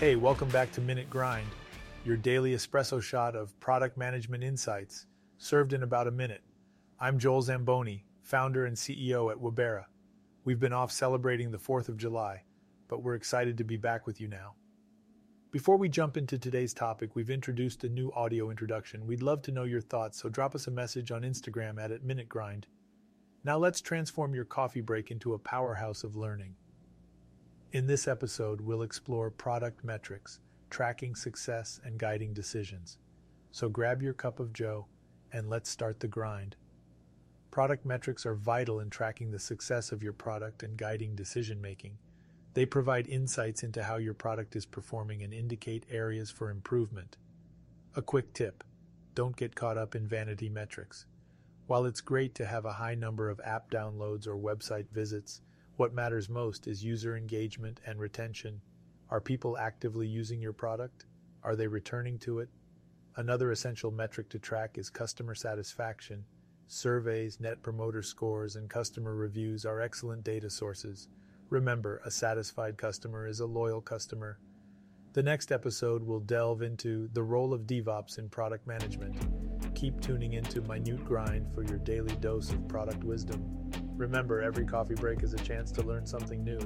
Hey, welcome back to Minute Grind, your daily espresso shot of product management insights, served in about a minute. I'm Joel Zamboni, founder and CEO at Wabera. We've been off celebrating the 4th of July, but we're excited to be back with you now. Before we jump into today's topic, we've introduced a new audio introduction. We'd love to know your thoughts, so drop us a message on Instagram at, at Minute Grind. Now let's transform your coffee break into a powerhouse of learning. In this episode, we'll explore product metrics, tracking success, and guiding decisions. So grab your cup of joe and let's start the grind. Product metrics are vital in tracking the success of your product and guiding decision making. They provide insights into how your product is performing and indicate areas for improvement. A quick tip don't get caught up in vanity metrics. While it's great to have a high number of app downloads or website visits, what matters most is user engagement and retention. Are people actively using your product? Are they returning to it? Another essential metric to track is customer satisfaction. Surveys, net promoter scores, and customer reviews are excellent data sources. Remember, a satisfied customer is a loyal customer. The next episode will delve into the role of DevOps in product management. Keep tuning into Minute Grind for your daily dose of product wisdom. Remember, every coffee break is a chance to learn something new.